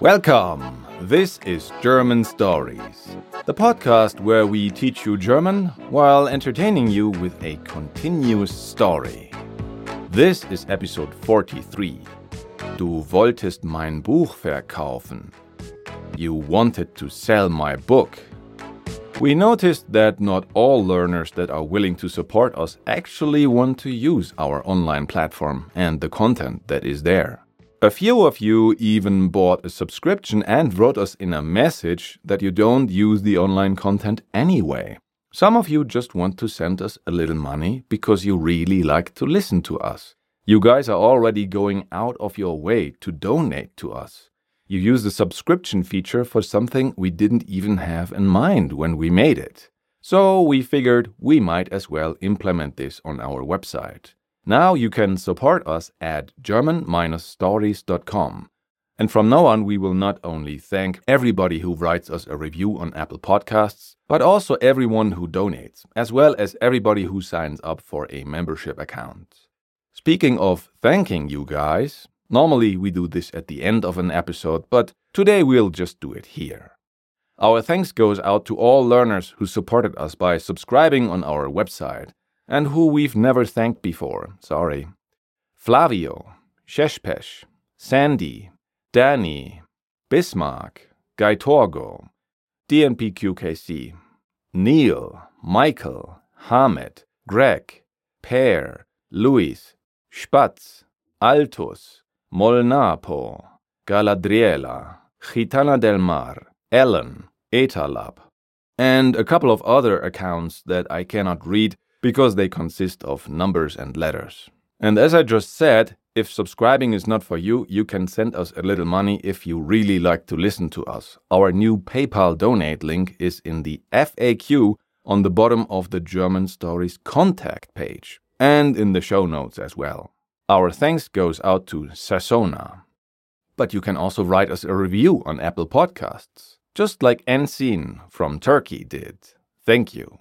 Welcome! This is German Stories, the podcast where we teach you German while entertaining you with a continuous story. This is episode 43. Du wolltest mein Buch verkaufen. You wanted to sell my book. We noticed that not all learners that are willing to support us actually want to use our online platform and the content that is there. A few of you even bought a subscription and wrote us in a message that you don't use the online content anyway. Some of you just want to send us a little money because you really like to listen to us. You guys are already going out of your way to donate to us. You use the subscription feature for something we didn't even have in mind when we made it. So we figured we might as well implement this on our website. Now you can support us at german-stories.com. And from now on, we will not only thank everybody who writes us a review on Apple Podcasts, but also everyone who donates, as well as everybody who signs up for a membership account. Speaking of thanking you guys, Normally, we do this at the end of an episode, but today we'll just do it here. Our thanks goes out to all learners who supported us by subscribing on our website and who we've never thanked before. Sorry. Flavio, Sheshpesh, Sandy, Danny, Bismarck, Gaitorgo, DNPQKC, Neil, Michael, Hamed, Greg, Pear, Luis, Spatz, Altus, Molnapo, Galadriela, Gitana del Mar, Ellen, Etalab, and a couple of other accounts that I cannot read because they consist of numbers and letters. And as I just said, if subscribing is not for you, you can send us a little money if you really like to listen to us. Our new PayPal donate link is in the FAQ on the bottom of the German Stories contact page and in the show notes as well. Our thanks goes out to Sasona. But you can also write us a review on Apple Podcasts, just like Ensin from Turkey did. Thank you.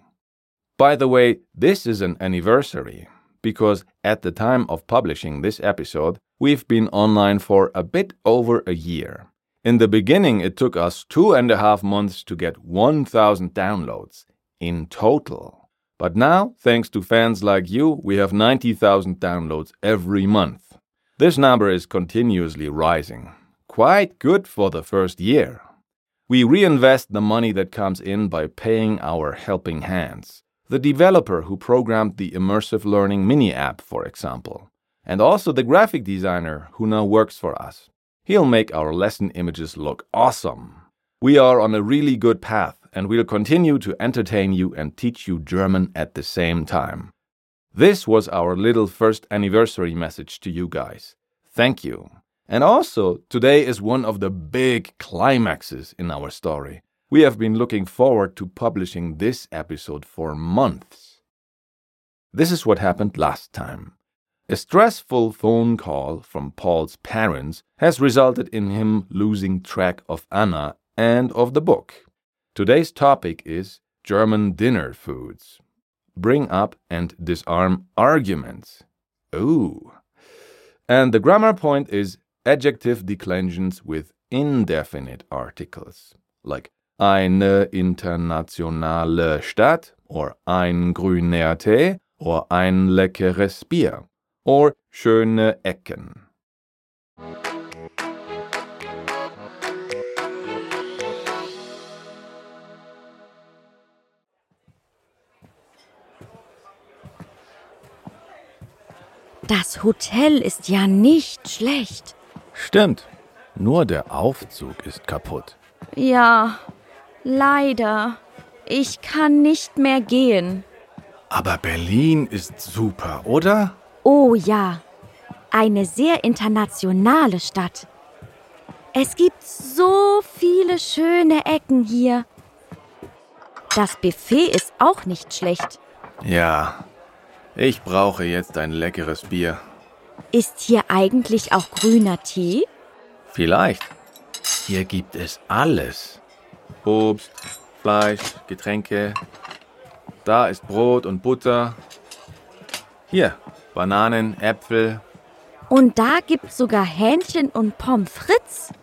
By the way, this is an anniversary because at the time of publishing this episode, we've been online for a bit over a year. In the beginning, it took us two and a half months to get 1,000 downloads in total. But now, thanks to fans like you, we have 90,000 downloads every month. This number is continuously rising. Quite good for the first year. We reinvest the money that comes in by paying our helping hands. The developer who programmed the immersive learning mini app, for example, and also the graphic designer who now works for us. He'll make our lesson images look awesome. We are on a really good path and we'll continue to entertain you and teach you German at the same time. This was our little first anniversary message to you guys. Thank you. And also, today is one of the big climaxes in our story. We have been looking forward to publishing this episode for months. This is what happened last time. A stressful phone call from Paul's parents has resulted in him losing track of Anna and of the book. Today's topic is German dinner foods. Bring up and disarm arguments. Ooh. And the grammar point is adjective declensions with indefinite articles, like eine internationale Stadt or ein grüner Tee or ein leckeres Bier or schöne Ecken. Das Hotel ist ja nicht schlecht. Stimmt. Nur der Aufzug ist kaputt. Ja, leider. Ich kann nicht mehr gehen. Aber Berlin ist super, oder? Oh ja. Eine sehr internationale Stadt. Es gibt so viele schöne Ecken hier. Das Buffet ist auch nicht schlecht. Ja, ich brauche jetzt ein leckeres Bier. Ist hier eigentlich auch grüner Tee? Vielleicht. Hier gibt es alles. Obst, Fleisch, Getränke. Da ist Brot und Butter. Hier, Bananen, Äpfel. Und da gibt's sogar Hähnchen und Pommes frites.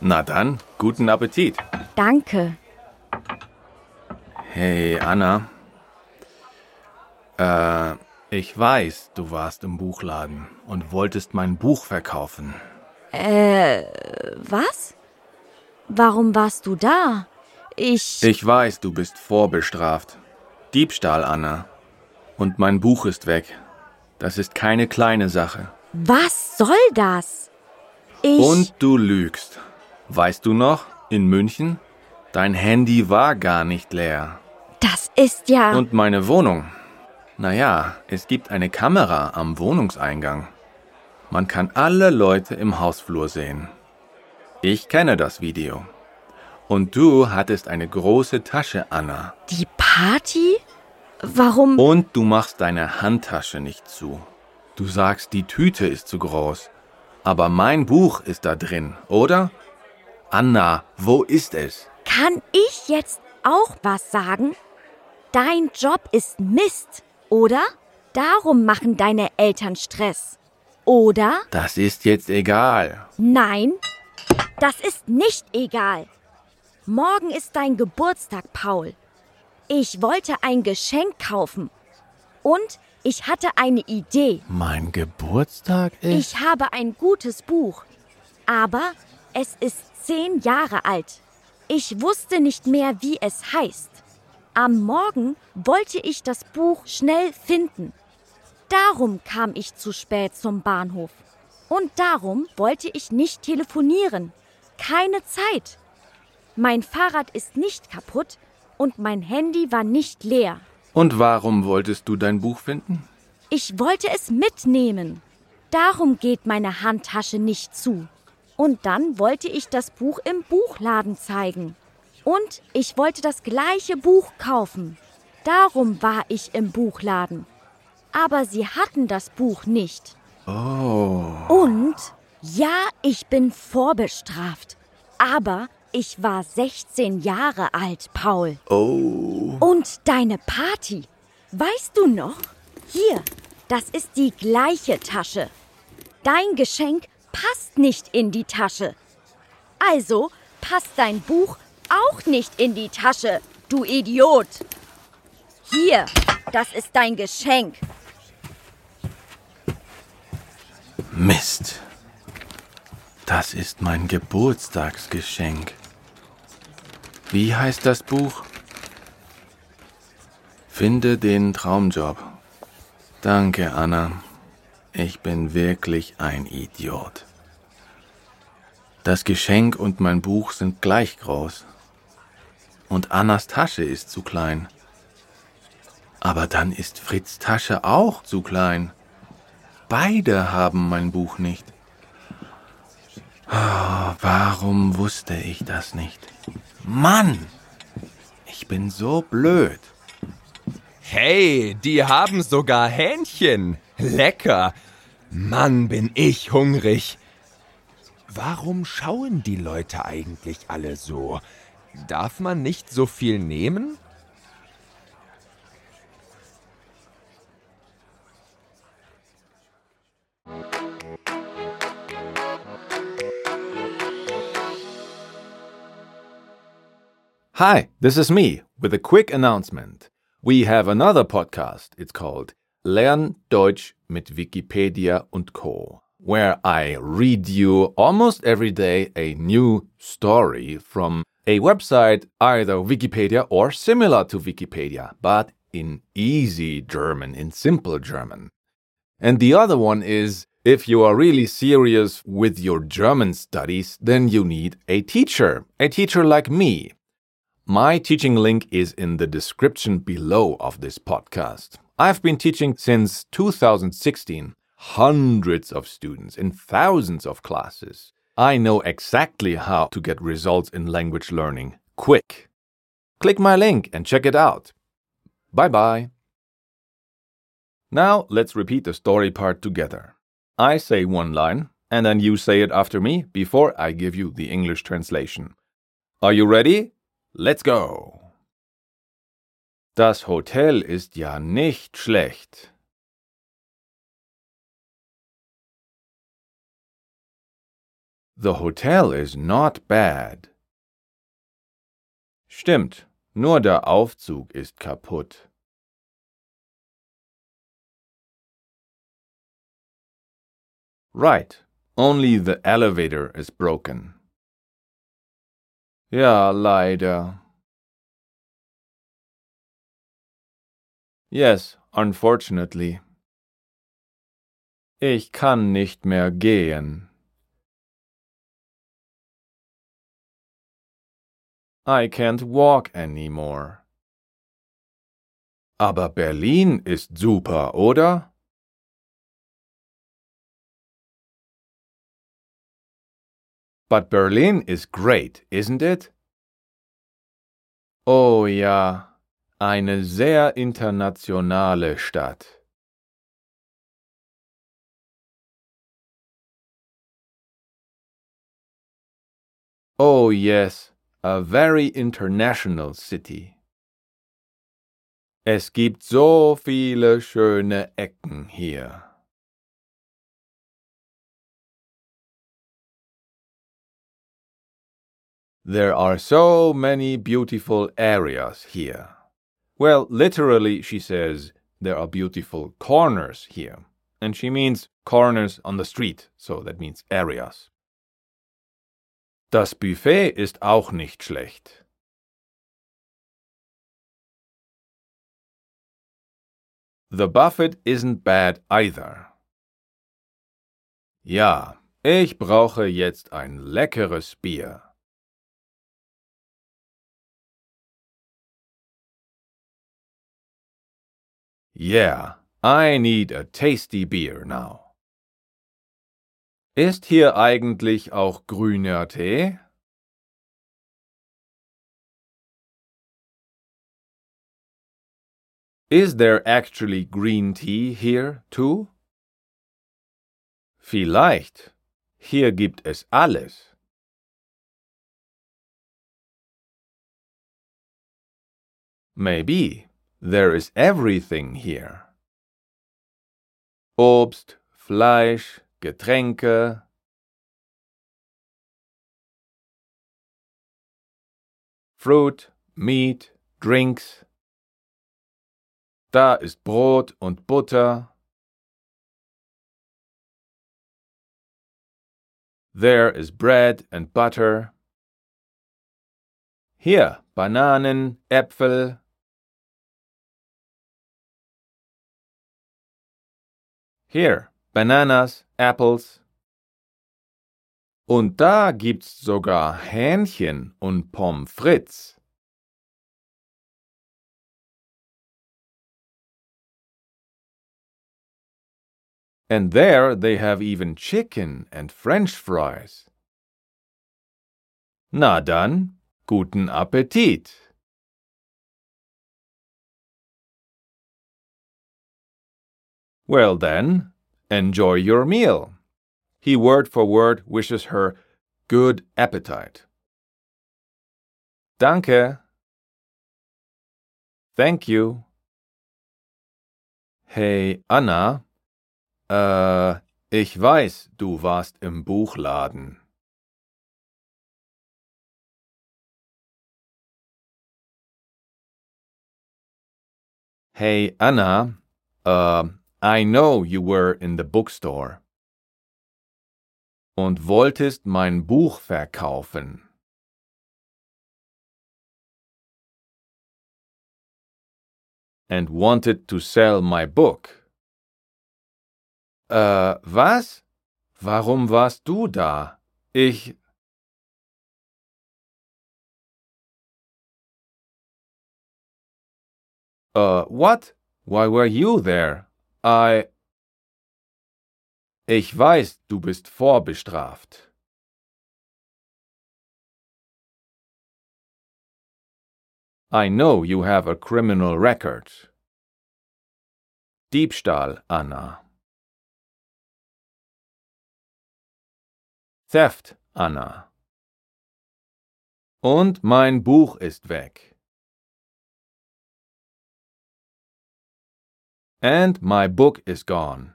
Na dann, guten Appetit. Danke. Hey, Anna. Äh, ich weiß, du warst im Buchladen und wolltest mein Buch verkaufen. Äh, was? Warum warst du da? Ich. Ich weiß, du bist vorbestraft. Diebstahl, Anna. Und mein Buch ist weg. Das ist keine kleine Sache. Was soll das? Ich. Und du lügst. Weißt du noch, in München? Dein Handy war gar nicht leer. Das ist ja. Und meine Wohnung. Naja, es gibt eine Kamera am Wohnungseingang. Man kann alle Leute im Hausflur sehen. Ich kenne das Video. Und du hattest eine große Tasche, Anna. Die Party? Warum? Und du machst deine Handtasche nicht zu. Du sagst, die Tüte ist zu groß. Aber mein Buch ist da drin, oder? Anna, wo ist es? Kann ich jetzt auch was sagen? Dein Job ist Mist, oder? Darum machen deine Eltern Stress. Oder? Das ist jetzt egal. Nein, das ist nicht egal. Morgen ist dein Geburtstag, Paul. Ich wollte ein Geschenk kaufen. Und ich hatte eine Idee. Mein Geburtstag ist. Ich habe ein gutes Buch. Aber es ist zehn Jahre alt. Ich wusste nicht mehr, wie es heißt. Am Morgen wollte ich das Buch schnell finden. Darum kam ich zu spät zum Bahnhof. Und darum wollte ich nicht telefonieren. Keine Zeit. Mein Fahrrad ist nicht kaputt und mein Handy war nicht leer. Und warum wolltest du dein Buch finden? Ich wollte es mitnehmen. Darum geht meine Handtasche nicht zu. Und dann wollte ich das Buch im Buchladen zeigen. Und ich wollte das gleiche Buch kaufen. Darum war ich im Buchladen. Aber sie hatten das Buch nicht. Oh. Und ja, ich bin vorbestraft. Aber ich war 16 Jahre alt, Paul. Oh. Und deine Party. Weißt du noch? Hier, das ist die gleiche Tasche. Dein Geschenk passt nicht in die Tasche. Also passt dein Buch auch nicht in die Tasche, du Idiot. Hier, das ist dein Geschenk. Mist. Das ist mein Geburtstagsgeschenk. Wie heißt das Buch? Finde den Traumjob. Danke, Anna. Ich bin wirklich ein Idiot. Das Geschenk und mein Buch sind gleich groß. Und Annas Tasche ist zu klein. Aber dann ist Fritz Tasche auch zu klein. Beide haben mein Buch nicht. Oh, warum wusste ich das nicht? Mann, ich bin so blöd. Hey, die haben sogar Hähnchen. Lecker. Mann, bin ich hungrig. Warum schauen die Leute eigentlich alle so? Darf man nicht so viel nehmen? Hi, this is me with a quick announcement. We have another podcast. It's called Lern Deutsch mit Wikipedia und Co., where I read you almost every day a new story from a website, either Wikipedia or similar to Wikipedia, but in easy German, in simple German. And the other one is if you are really serious with your German studies, then you need a teacher, a teacher like me. My teaching link is in the description below of this podcast. I've been teaching since 2016, hundreds of students in thousands of classes. I know exactly how to get results in language learning quick. Click my link and check it out. Bye bye. Now let's repeat the story part together. I say one line, and then you say it after me before I give you the English translation. Are you ready? Let's go! Das Hotel ist ja nicht schlecht. The hotel is not bad. Stimmt, nur der Aufzug ist kaputt. Right, only the elevator is broken. Ja, leider. Yes, unfortunately. Ich kann nicht mehr gehen. I can't walk anymore. Aber Berlin ist super, oder? But Berlin is great, isn't it? Oh ja, eine sehr internationale Stadt. Oh yes, a very international city. Es gibt so viele schöne Ecken hier. There are so many beautiful areas here. Well, literally, she says, there are beautiful corners here. And she means corners on the street, so that means areas. Das Buffet ist auch nicht schlecht. The buffet isn't bad either. Ja, ich brauche jetzt ein leckeres Bier. Yeah, I need a tasty beer now. Ist hier eigentlich auch grüner Tee? Is there actually green tea here too? Vielleicht. Hier gibt es alles. Maybe. There is everything here. Obst, Fleisch, Getränke. Fruit, meat, drinks. Da ist Brot und Butter. There is bread and butter. Hier Bananen, Äpfel. Here Bananas, Apples. Und da gibt's sogar Hähnchen und Pommes frites. And there they have even chicken and french fries. Na dann, guten Appetit! Well then, enjoy your meal. He word for word wishes her good appetite. Danke. Thank you. Hey, Anna. Äh, ich weiß, du warst im Buchladen. Hey, Anna. Äh, I know you were in the bookstore. Und wolltest mein Buch verkaufen. And wanted to sell my book. Äh, was? Warum warst du da? Ich. Uh, what? Why were you there? I. Ich weiß, du bist vorbestraft. I know you have a criminal record. Diebstahl, Anna. Theft, Anna. Und mein Buch ist weg. And my book is gone.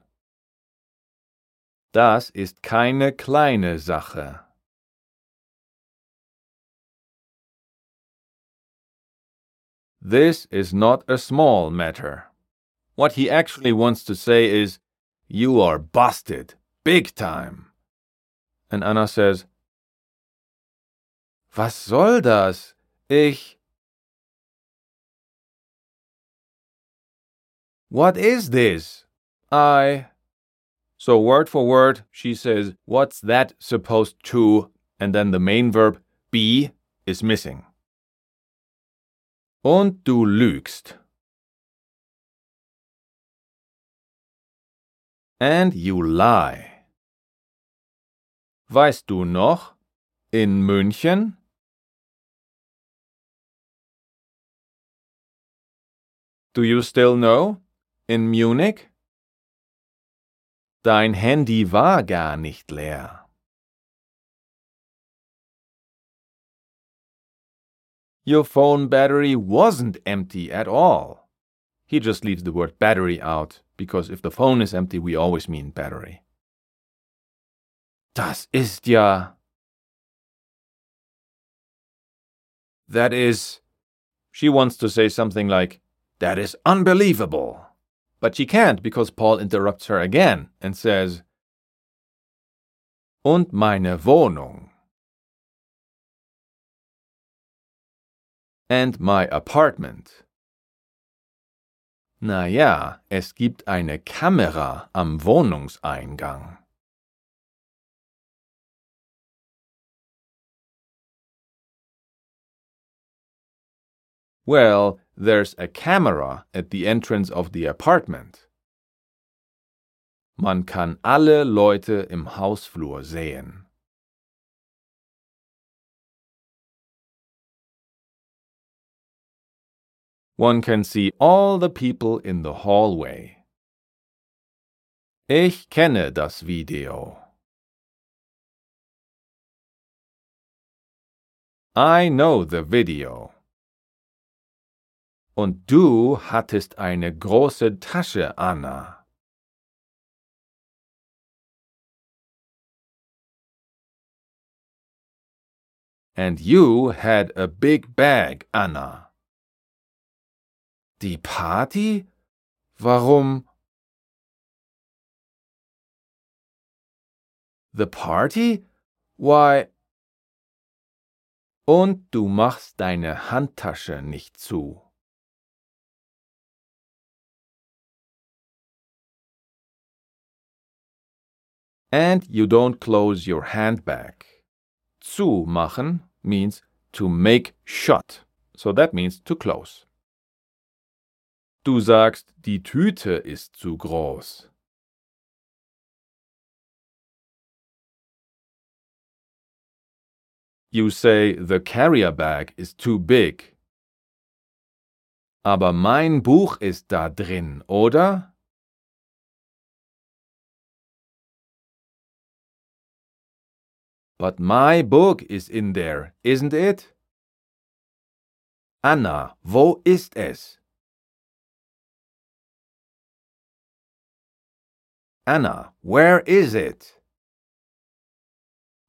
Das ist keine kleine Sache. This is not a small matter. What he actually wants to say is, You are busted, big time. And Anna says, Was soll das? Ich. What is this? I. So, word for word, she says, What's that supposed to? And then the main verb, be, is missing. Und du lügst. And you lie. Weißt du noch? In München? Do you still know? In Munich? Dein Handy war gar nicht leer. Your phone battery wasn't empty at all. He just leaves the word battery out, because if the phone is empty, we always mean battery. Das ist ja. That is. She wants to say something like, That is unbelievable. But she can't because Paul interrupts her again and says, Und meine Wohnung. And my apartment. Na ja, es gibt eine Kamera am Wohnungseingang. Well, there's a camera at the entrance of the apartment. Man kann alle Leute im Hausflur sehen. One can see all the people in the hallway. Ich kenne das Video. I know the video. Und du hattest eine große Tasche, Anna. And you had a big bag, Anna. Die Party? Warum? The party? Why? Und du machst deine Handtasche nicht zu. And you don't close your handbag. Zu machen means to make shut. So that means to close. Du sagst, die Tüte ist zu groß. You say the carrier bag is too big. Aber mein Buch ist da drin, oder? But my book is in there, isn't it? Anna, wo ist es? Anna, where is it?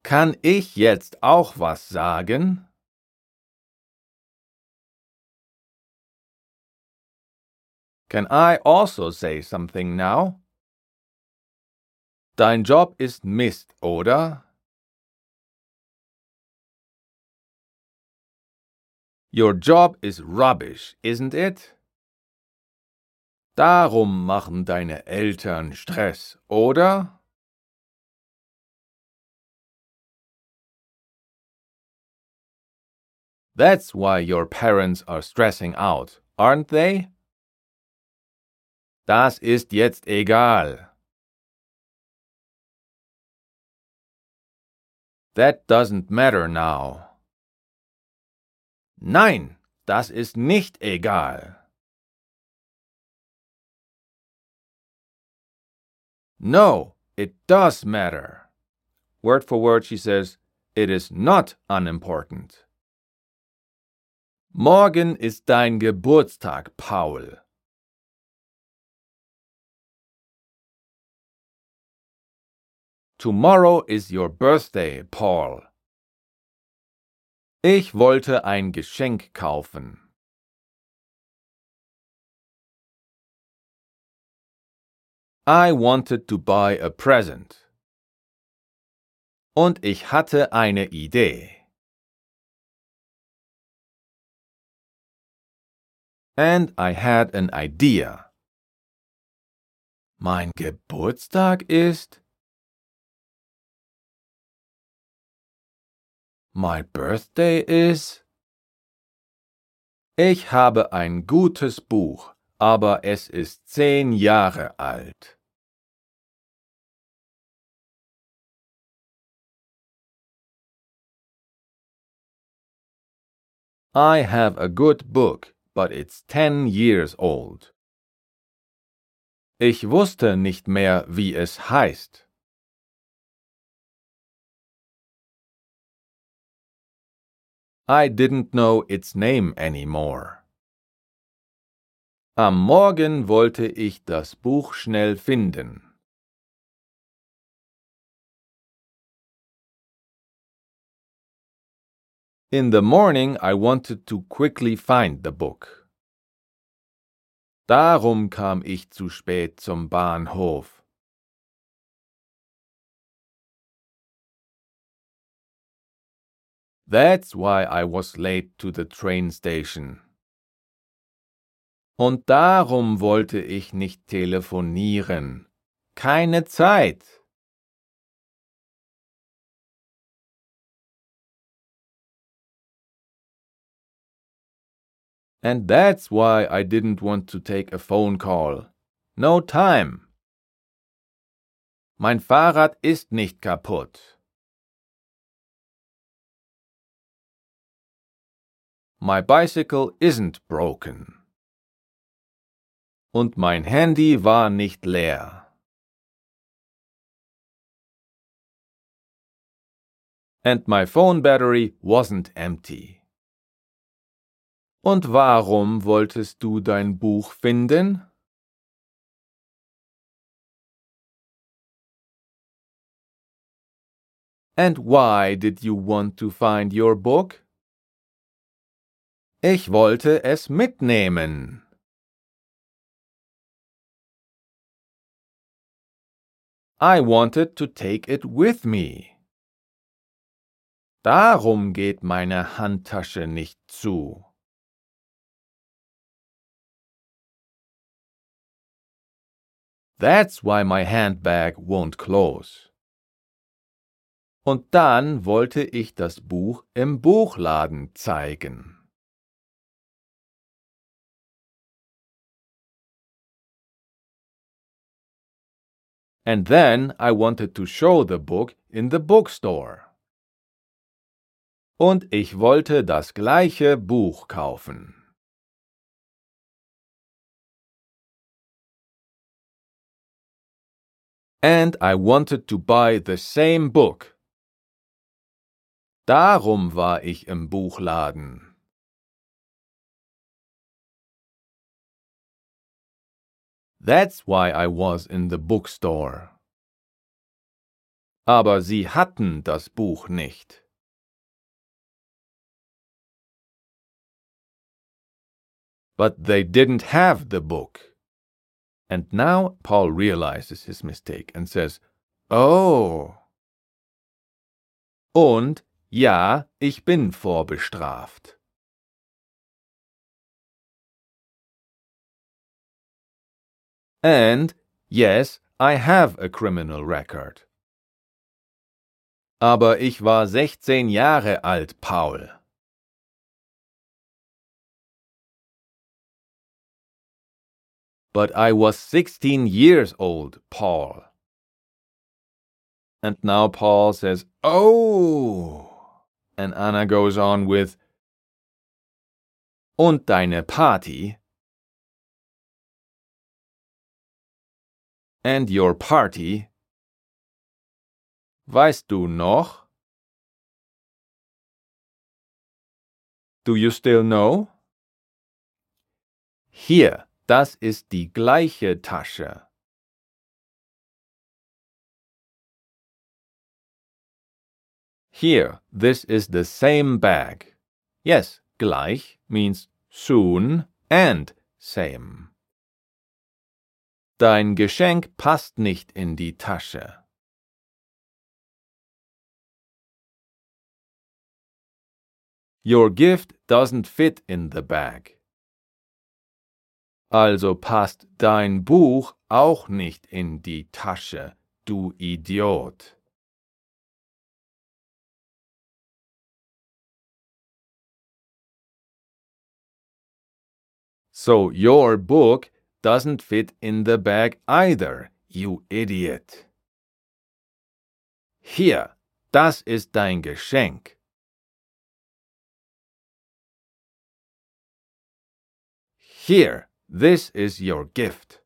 Kann ich jetzt auch was sagen? Can I also say something now? Dein Job ist Mist, oder? Your job is rubbish, isn't it? Darum machen deine Eltern Stress, oder? That's why your parents are stressing out, aren't they? Das ist jetzt egal. That doesn't matter now. Nein, das ist nicht egal. No, it does matter. Word for word, she says, it is not unimportant. Morgen ist dein Geburtstag, Paul. Tomorrow is your birthday, Paul. Ich wollte ein Geschenk kaufen. I wanted to buy a present. Und ich hatte eine Idee. And I had an idea. Mein Geburtstag ist My birthday is Ich habe ein gutes Buch, aber es ist zehn Jahre alt. I have a good book, but it's ten years old. Ich wusste nicht mehr, wie es heißt. I didn't know its name anymore. Am Morgen wollte ich das Buch schnell finden. In the morning I wanted to quickly find the book. Darum kam ich zu spät zum Bahnhof. That's why I was late to the train station. Und darum wollte ich nicht telefonieren. Keine Zeit. And that's why I didn't want to take a phone call. No time. Mein Fahrrad ist nicht kaputt. My bicycle isn't broken. Und mein Handy war nicht leer. And my phone battery wasn't empty. Und warum wolltest du dein Buch finden? And why did you want to find your book? Ich wollte es mitnehmen. I wanted to take it with me. Darum geht meine Handtasche nicht zu. That's why my handbag won't close. Und dann wollte ich das Buch im Buchladen zeigen. And then I wanted to show the book in the bookstore. Und ich wollte das gleiche Buch kaufen. And I wanted to buy the same book. Darum war ich im Buchladen. That's why I was in the bookstore. Aber sie hatten das Buch nicht. But they didn't have the book. And now Paul realizes his mistake and says, Oh. Und ja, ich bin vorbestraft. And yes, I have a criminal record. Aber ich war 16 Jahre alt, Paul. But I was 16 years old, Paul. And now Paul says, Oh! And Anna goes on with, Und deine Party? And your party? Weißt du noch? Do you still know? Hier, das ist die gleiche Tasche. Here, this is the same bag. Yes, gleich means soon and same. Dein Geschenk passt nicht in die Tasche. Your gift doesn't fit in the bag. Also passt dein Buch auch nicht in die Tasche, du Idiot. So your book doesn't fit in the bag either, you idiot. Hier, das ist dein Geschenk. Here, this is your gift.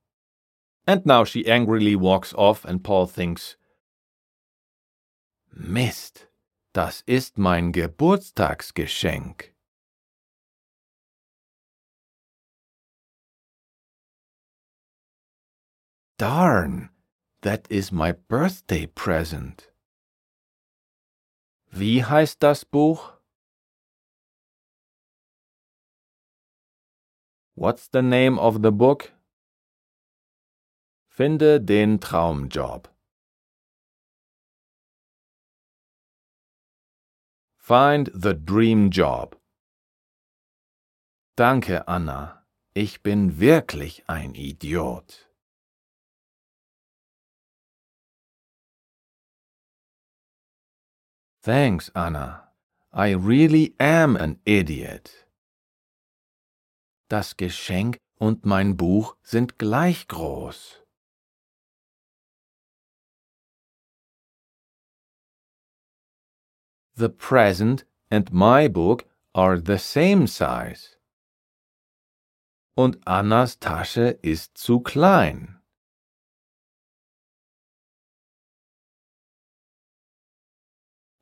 And now she angrily walks off, and Paul thinks, Mist, das ist mein Geburtstagsgeschenk. Darn, that is my birthday present. Wie heißt das Buch? What's the name of the book? Finde den Traumjob. Find the dream job. Danke, Anna. Ich bin wirklich ein Idiot. Thanks, Anna. I really am an idiot. Das Geschenk und mein Buch sind gleich groß. The present and my book are the same size. Und Annas Tasche ist zu klein.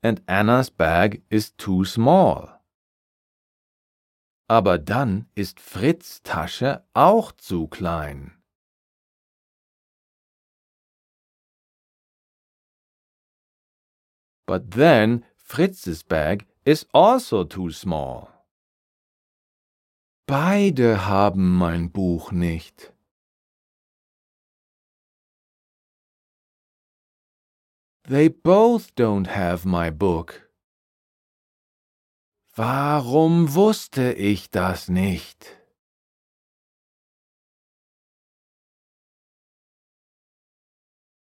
And Anna's bag is too small. Aber dann ist Fritz' Tasche auch zu klein. But then Fritz's bag is also too small. Beide haben mein Buch nicht. They both don't have my book. Warum wusste ich das nicht?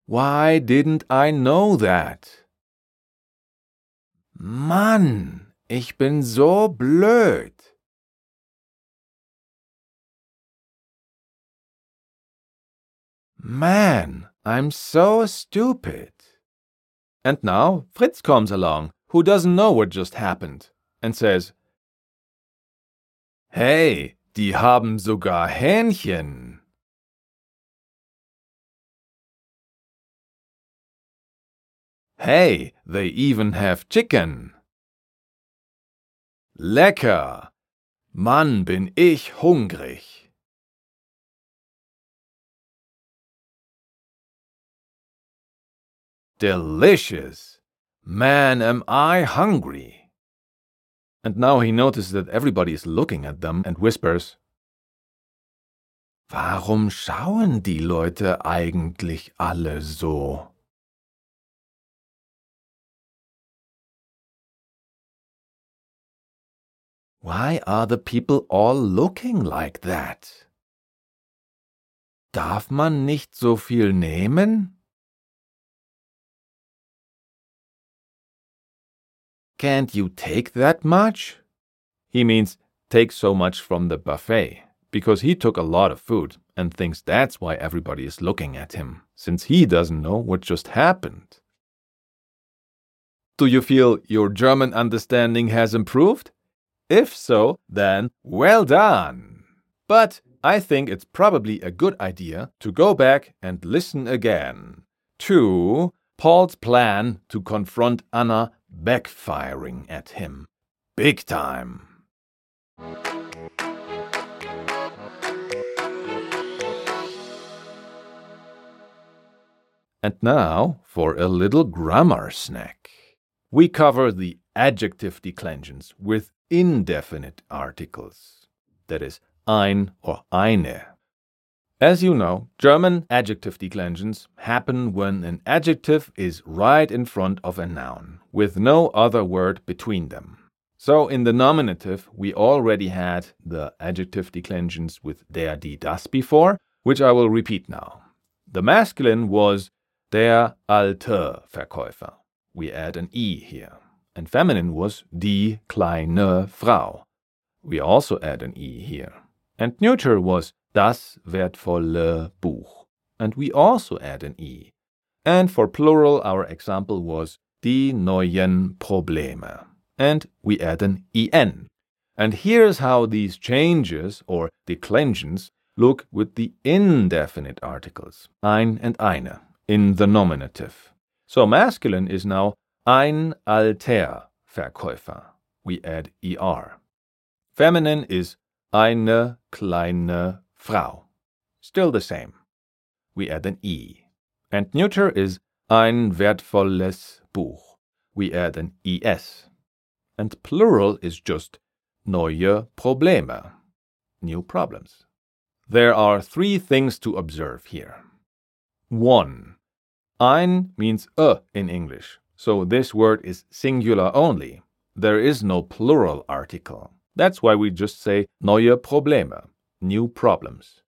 Why didn't I know that? Mann, ich bin so blöd. Man, I'm so stupid. And now Fritz comes along, who doesn't know what just happened, and says, Hey, die haben sogar Hähnchen. Hey, they even have chicken. Lecker! Mann, bin ich hungrig. Delicious! Man, am I hungry! And now he notices that everybody is looking at them and whispers, Warum schauen die Leute eigentlich alle so? Why are the people all looking like that? Darf man nicht so viel nehmen? Can't you take that much? He means take so much from the buffet, because he took a lot of food and thinks that's why everybody is looking at him, since he doesn't know what just happened. Do you feel your German understanding has improved? If so, then well done! But I think it's probably a good idea to go back and listen again to Paul's plan to confront Anna backfiring at him. Big time. And now for a little grammar snack. We cover the adjective declensions with indefinite articles. That is, ein or eine. As you know, German adjective declensions happen when an adjective is right in front of a noun, with no other word between them. So in the nominative, we already had the adjective declensions with der, die, das before, which I will repeat now. The masculine was der alte Verkäufer. We add an e here. And feminine was die kleine Frau. We also add an e here. And neuter was das wertvolle Buch. And we also add an E. And for plural, our example was die neuen Probleme. And we add an EN. And here's how these changes or declensions look with the indefinite articles, ein and eine, in the nominative. So masculine is now ein alter Verkäufer. We add ER. Feminine is eine kleine Frau. Still the same. We add an E. And neuter is ein wertvolles Buch. We add an ES. And plural is just neue Probleme. New problems. There are three things to observe here. 1. Ein means a in English, so this word is singular only. There is no plural article. That's why we just say neue Probleme new problems.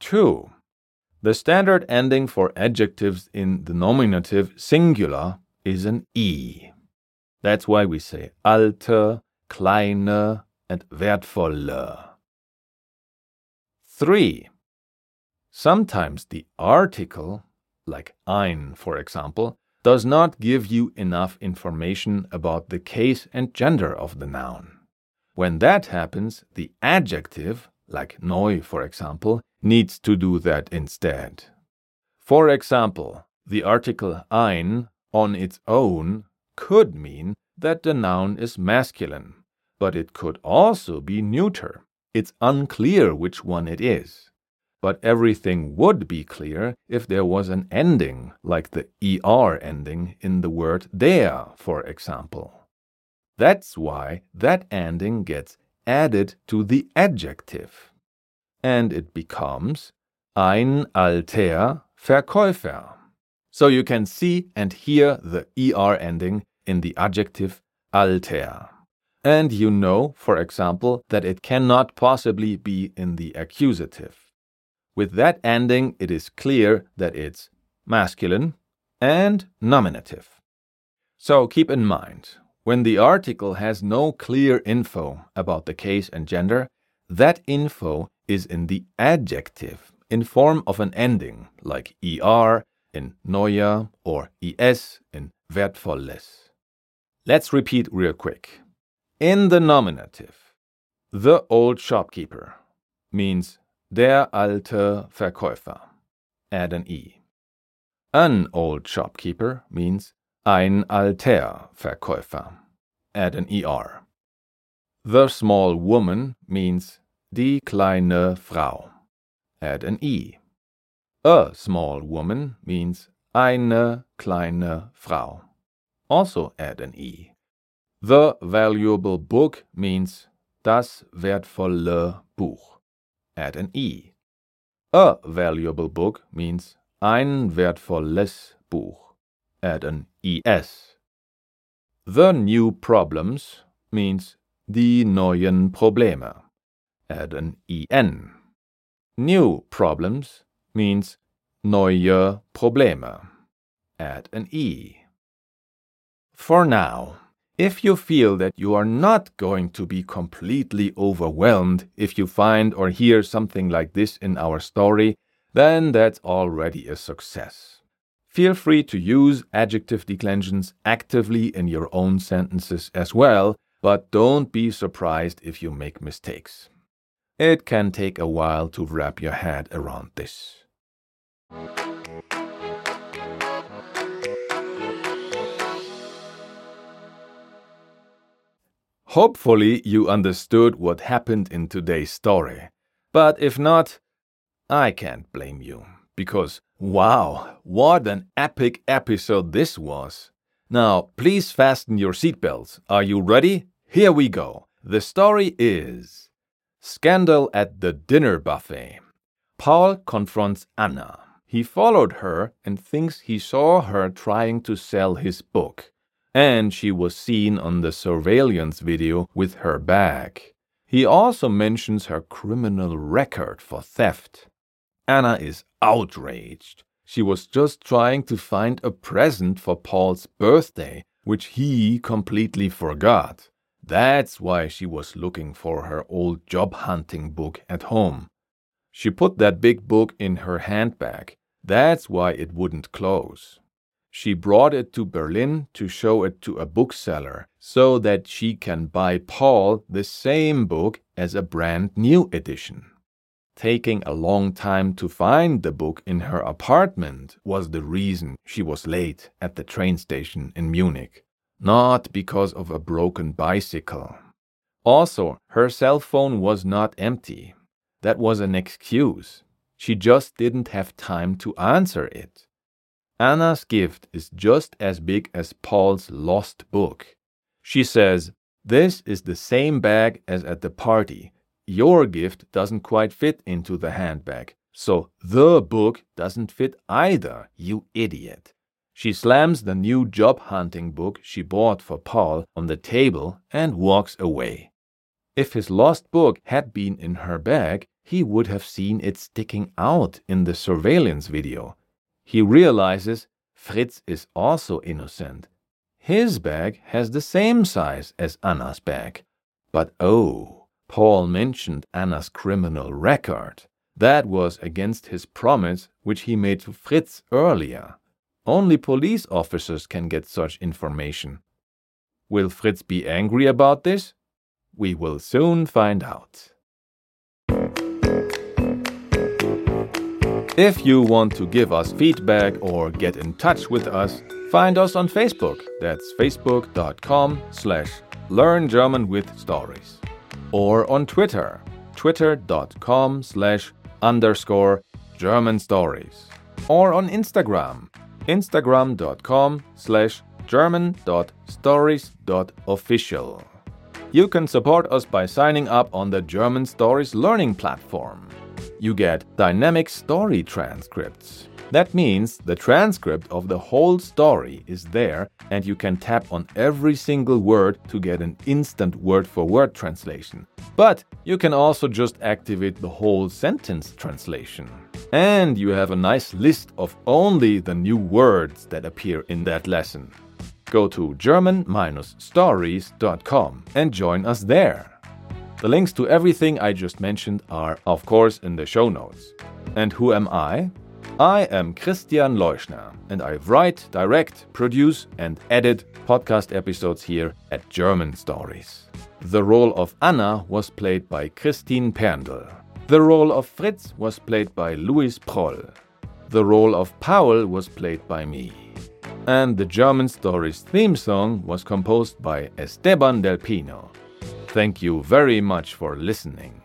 2. The standard ending for adjectives in the nominative singular is an E. That's why we say alte, kleine, and wertvolle. 3. Sometimes the article, like ein for example, does not give you enough information about the case and gender of the noun. When that happens, the adjective, like neu for example, needs to do that instead. For example, the article ein on its own could mean that the noun is masculine, but it could also be neuter. It's unclear which one it is. But everything would be clear if there was an ending, like the er ending in the word der, for example. That's why that ending gets added to the adjective. And it becomes ein alter Verkäufer. So you can see and hear the er ending in the adjective alter. And you know, for example, that it cannot possibly be in the accusative. With that ending, it is clear that it's masculine and nominative. So keep in mind, when the article has no clear info about the case and gender, that info is in the adjective in form of an ending like er in neue or es in wertvolles. Let's repeat real quick. In the nominative, the old shopkeeper means der alte Verkäufer. Add an e. An old shopkeeper means Ein alter Verkäufer. Add an ER. The small woman means die kleine Frau. Add an E. A small woman means eine kleine Frau. Also add an E. The valuable book means das wertvolle Buch. Add an E. A valuable book means ein wertvolles Buch add an ES. The new problems means die neuen Probleme. Add an EN. New problems means neue Probleme. Add an E. For now, if you feel that you are not going to be completely overwhelmed if you find or hear something like this in our story, then that's already a success. Feel free to use adjective declensions actively in your own sentences as well, but don't be surprised if you make mistakes. It can take a while to wrap your head around this. Hopefully, you understood what happened in today's story. But if not, I can't blame you because wow, what an epic episode this was. Now, please fasten your seatbelts. Are you ready? Here we go. The story is Scandal at the Dinner Buffet. Paul confronts Anna. He followed her and thinks he saw her trying to sell his book. And she was seen on the surveillance video with her bag. He also mentions her criminal record for theft. Anna is outraged. She was just trying to find a present for Paul's birthday, which he completely forgot. That's why she was looking for her old job hunting book at home. She put that big book in her handbag. That's why it wouldn't close. She brought it to Berlin to show it to a bookseller so that she can buy Paul the same book as a brand new edition. Taking a long time to find the book in her apartment was the reason she was late at the train station in Munich, not because of a broken bicycle. Also, her cell phone was not empty. That was an excuse. She just didn't have time to answer it. Anna's gift is just as big as Paul's lost book. She says, This is the same bag as at the party. Your gift doesn't quite fit into the handbag, so the book doesn't fit either, you idiot. She slams the new job hunting book she bought for Paul on the table and walks away. If his lost book had been in her bag, he would have seen it sticking out in the surveillance video. He realizes Fritz is also innocent. His bag has the same size as Anna's bag. But oh, Paul mentioned Anna's criminal record. That was against his promise which he made to Fritz earlier. Only police officers can get such information. Will Fritz be angry about this? We will soon find out. If you want to give us feedback or get in touch with us, find us on Facebook. That's facebook.com slash learn German with stories. Or on Twitter, twitter.com slash underscore German stories. Or on Instagram, instagram.com slash german.stories.official. You can support us by signing up on the German Stories Learning platform you get dynamic story transcripts. That means the transcript of the whole story is there, and you can tap on every single word to get an instant word for word translation. But you can also just activate the whole sentence translation. And you have a nice list of only the new words that appear in that lesson. Go to German-stories.com and join us there. The links to everything I just mentioned are, of course, in the show notes. And who am I? I am Christian Leuschner, and I write, direct, produce, and edit podcast episodes here at German Stories. The role of Anna was played by Christine Perndl. The role of Fritz was played by Louis Proll. The role of Paul was played by me. And the German Stories theme song was composed by Esteban Del Pino. Thank you very much for listening.